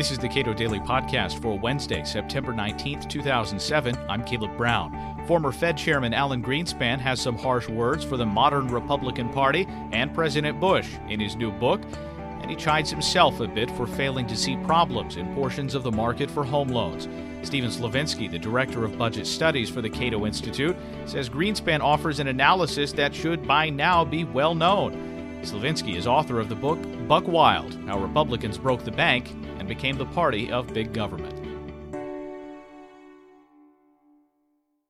This is the Cato Daily Podcast for Wednesday, September 19th, 2007. I'm Caleb Brown. Former Fed Chairman Alan Greenspan has some harsh words for the modern Republican Party and President Bush in his new book, and he chides himself a bit for failing to see problems in portions of the market for home loans. Stephen Slivinski, the director of budget studies for the Cato Institute, says Greenspan offers an analysis that should by now be well known. Slivinski is author of the book Buck Wild How Republicans Broke the Bank and became the party of big government.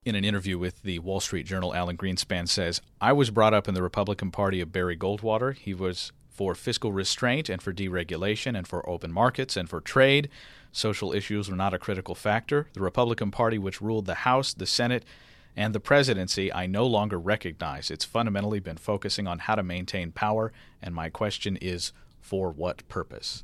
In an interview with the Wall Street Journal, Alan Greenspan says, I was brought up in the Republican Party of Barry Goldwater. He was for fiscal restraint and for deregulation and for open markets and for trade. Social issues were not a critical factor. The Republican Party, which ruled the House, the Senate, and the presidency, I no longer recognize. It's fundamentally been focusing on how to maintain power, and my question is for what purpose?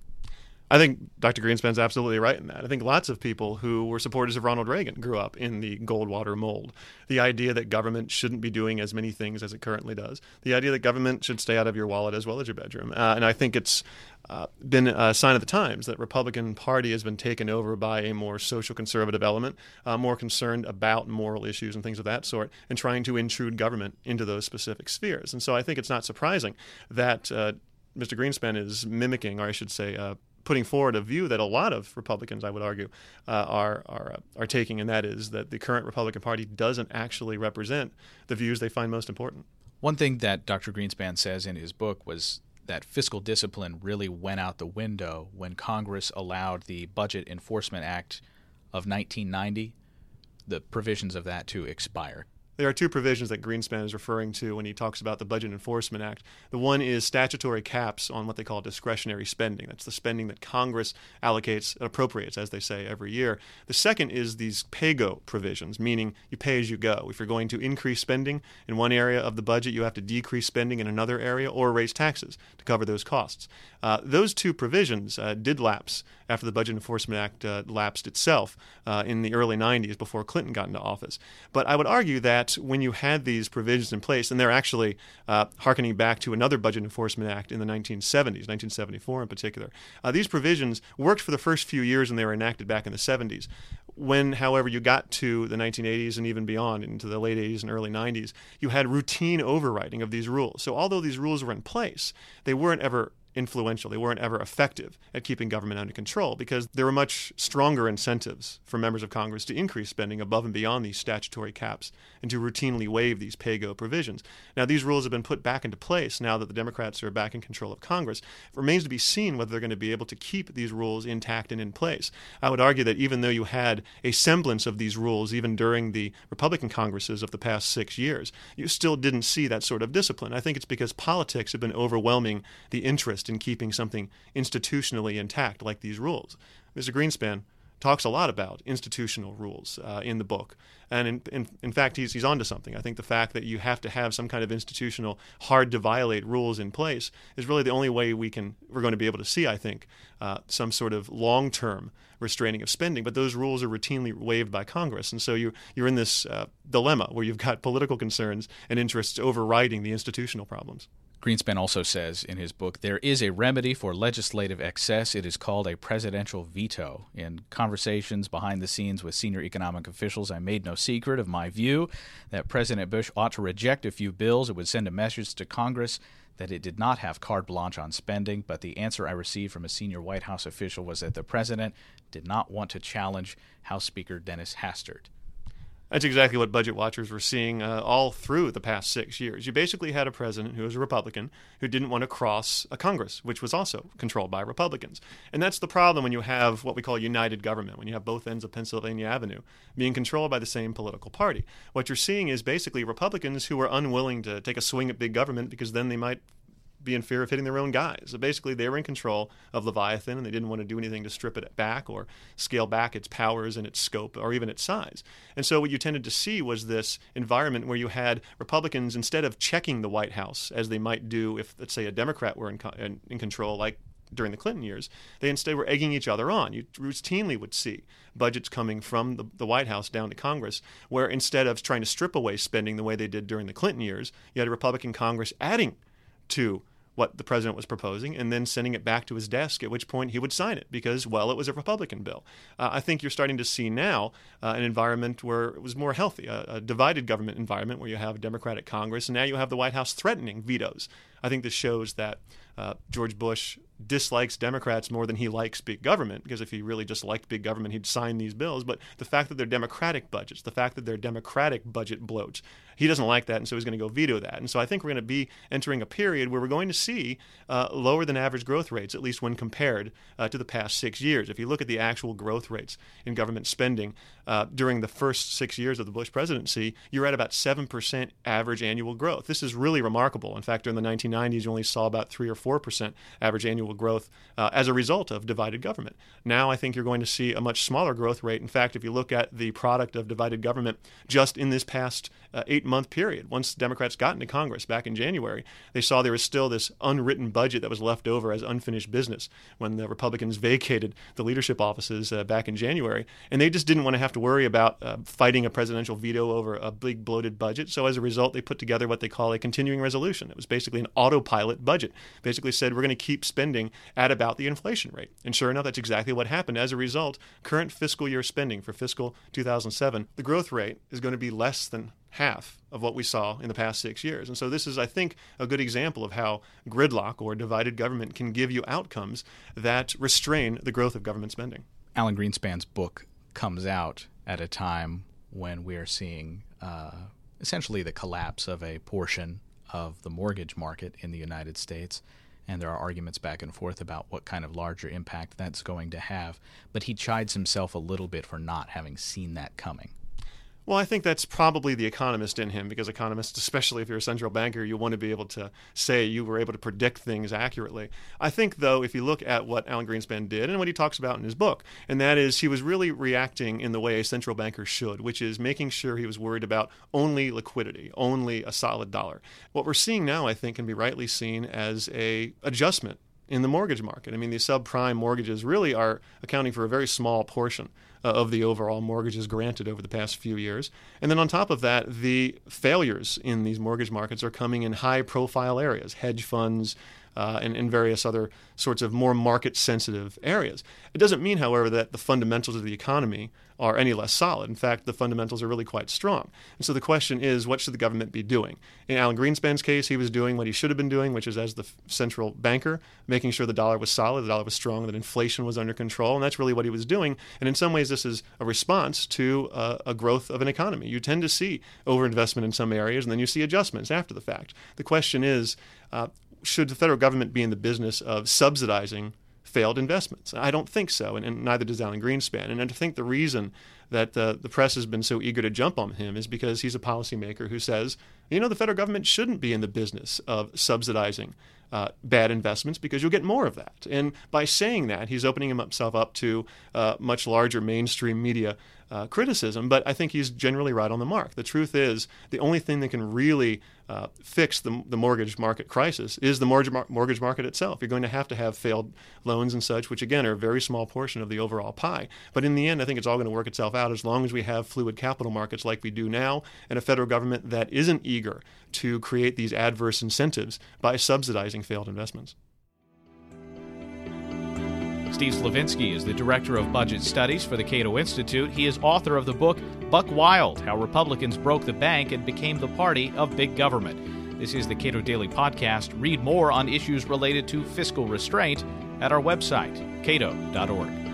I think Dr. Greenspan's absolutely right in that. I think lots of people who were supporters of Ronald Reagan grew up in the Goldwater mold. The idea that government shouldn't be doing as many things as it currently does. The idea that government should stay out of your wallet as well as your bedroom. Uh, and I think it's uh, been a sign of the times that Republican Party has been taken over by a more social conservative element, uh, more concerned about moral issues and things of that sort, and trying to intrude government into those specific spheres. And so I think it's not surprising that uh, Mr. Greenspan is mimicking, or I should say, uh, putting forward a view that a lot of Republicans, I would argue, uh, are are uh, are taking, and that is that the current Republican Party doesn't actually represent the views they find most important. One thing that Dr. Greenspan says in his book was that fiscal discipline really went out the window when Congress allowed the Budget Enforcement Act of 1990, the provisions of that to expire. There are two provisions that Greenspan is referring to when he talks about the Budget Enforcement Act. The one is statutory caps on what they call discretionary spending. That's the spending that Congress allocates, appropriates, as they say, every year. The second is these pay-go provisions, meaning you pay as you go. If you're going to increase spending in one area of the budget, you have to decrease spending in another area or raise taxes to cover those costs. Uh, those two provisions uh, did lapse after the Budget Enforcement Act uh, lapsed itself uh, in the early 90s before Clinton got into office. But I would argue that when you had these provisions in place, and they're actually uh, harkening back to another Budget Enforcement Act in the 1970s, 1974 in particular, uh, these provisions worked for the first few years and they were enacted back in the 70s. When, however, you got to the 1980s and even beyond, into the late 80s and early 90s, you had routine overriding of these rules. So, although these rules were in place, they weren't ever influential. They weren't ever effective at keeping government under control because there were much stronger incentives for members of Congress to increase spending above and beyond these statutory caps and to routinely waive these pay-go provisions. Now, these rules have been put back into place now that the Democrats are back in control of Congress. It remains to be seen whether they're going to be able to keep these rules intact and in place. I would argue that even though you had a semblance of these rules even during the Republican Congresses of the past six years, you still didn't see that sort of discipline. I think it's because politics have been overwhelming the interest interest in keeping something institutionally intact like these rules. Mr. Greenspan talks a lot about institutional rules uh, in the book. And in, in, in, fact, he's, he's onto something. I think the fact that you have to have some kind of institutional, hard to violate rules in place is really the only way we can, we're going to be able to see, I think, uh, some sort of long term restraining of spending. But those rules are routinely waived by Congress. And so you, you're in this uh, dilemma where you've got political concerns and interests overriding the institutional problems. Greenspan also says in his book there is a remedy for legislative excess. It is called a presidential veto. In conversations behind the scenes with senior economic officials, I made no secret of my view that President Bush ought to reject a few bills. It would send a message to Congress that it did not have carte blanche on spending, but the answer I received from a senior White House official was that the president did not want to challenge House Speaker Dennis Hastert. That's exactly what budget watchers were seeing uh, all through the past six years. You basically had a president who was a Republican who didn't want to cross a Congress, which was also controlled by Republicans. And that's the problem when you have what we call united government, when you have both ends of Pennsylvania Avenue being controlled by the same political party. What you're seeing is basically Republicans who are unwilling to take a swing at big government because then they might be in fear of hitting their own guys. So basically, they were in control of Leviathan, and they didn't want to do anything to strip it back or scale back its powers and its scope or even its size. And so, what you tended to see was this environment where you had Republicans, instead of checking the White House as they might do if, let's say, a Democrat were in, in, in control, like during the Clinton years, they instead were egging each other on. You routinely would see budgets coming from the, the, White House down to Congress, where instead of trying to strip away spending the way they did during the Clinton years, you had a Republican Congress adding to what the president was proposing and then sending it back to his desk, at which point he would sign it because, well, it was a Republican bill. Uh, I think you're starting to see now uh, an environment where it was more healthy, a, a, divided government environment where you have a Democratic Congress, and now you have the White House threatening vetoes. I think this shows that uh, George Bush dislikes Democrats more than he likes big government, because if he really just liked big government, he'd sign these bills. But the fact that they're Democratic budgets, the fact that they're Democratic budget bloats, he doesn't like that, and so he's going to go veto that. And so I think we're going to be entering a period where we're going to see uh, lower than average growth rates, at least when compared uh, to the past six years. If you look at the actual growth rates in government spending uh, during the first six years of the Bush presidency, you're at about 7% average annual growth. This is really remarkable. In fact, during the 1990s, you only saw about 3 or 4% average annual growth uh, as a result of divided government. Now I think you're going to see a much smaller growth rate. In fact, if you look at the product of divided government just in this past uh, eight month period, once Democrats got into Congress back in January, they saw there was still this unwritten budget that was left over as unfinished business when the Republicans vacated the leadership offices uh, back in January. And they just didn't want to have to worry about uh, fighting a presidential veto over a big bloated budget. So as a result, they put together what they call a continuing resolution. It was basically an autopilot budget. Basically said we're going to keep spending at about the inflation rate. And sure enough, that's exactly what happened. As a result, current fiscal year spending for fiscal 2007, the growth rate is going to be less than half of what we saw in the past six years. And so this is, I think, a good example of how gridlock or divided government can give you outcomes that restrain the growth of government spending. Alan Greenspan's book comes out at a time when we are seeing uh, essentially the collapse of a portion of the mortgage market in the United States and there are arguments back and forth about what kind of larger impact that's going to have. But he chides himself a little bit for not having seen that coming. Well, I think that's probably the economist in him because economists, especially if you're a central banker, you want to be able to say you were able to predict things accurately. I think, though, if you look at what Alan Greenspan did and what he talks about in his book, and that is he was really reacting in the way a central banker should, which is making sure he was worried about only liquidity, only a solid dollar. What we're seeing now, I think, can be rightly seen as a adjustment in the mortgage market. I mean, these subprime mortgages really are accounting for a very small portion uh, of the overall mortgages granted over the past few years. And then on top of that, the failures in these mortgage markets are coming in high profile areas, hedge funds, uh, and, and, various other sorts of more market sensitive areas. It doesn't mean, however, that the fundamentals of the economy are any less solid. In fact, the fundamentals are really quite strong. And so the question is, what should the government be doing? In Alan Greenspan's case, he was doing what he should have been doing, which is as the central banker, making sure the dollar was solid, the dollar was strong, that inflation was under control. And that's really what he was doing. And in some ways, this is a response to uh, a growth of an economy. You tend to see overinvestment in some areas, and then you see adjustments after the fact. The question is, uh, should the federal government be in the business of subsidizing failed investments? I don't think so, and, and neither does Alan Greenspan. And I think the reason that uh, the press has been so eager to jump on him is because he's a policymaker who says, you know, the federal government shouldn't be in the business of subsidizing uh, bad investments because you'll get more of that. And by saying that, he's opening himself up to uh, much larger mainstream media uh, criticism, but I think he's generally right on the mark. The truth is, the only thing that can really uh, fix the, the mortgage market crisis is the mortgage, mar- mortgage market itself. You're going to have to have failed loans and such, which again are a very small portion of the overall pie. But in the end, I think it's all going to work itself out as long as we have fluid capital markets like we do now and a federal government that isn't eager to create these adverse incentives by subsidizing failed investments. Steve Slivinski is the Director of Budget Studies for the Cato Institute. He is author of the book Buck Wild How Republicans Broke the Bank and Became the Party of Big Government. This is the Cato Daily Podcast. Read more on issues related to fiscal restraint at our website, cato.org.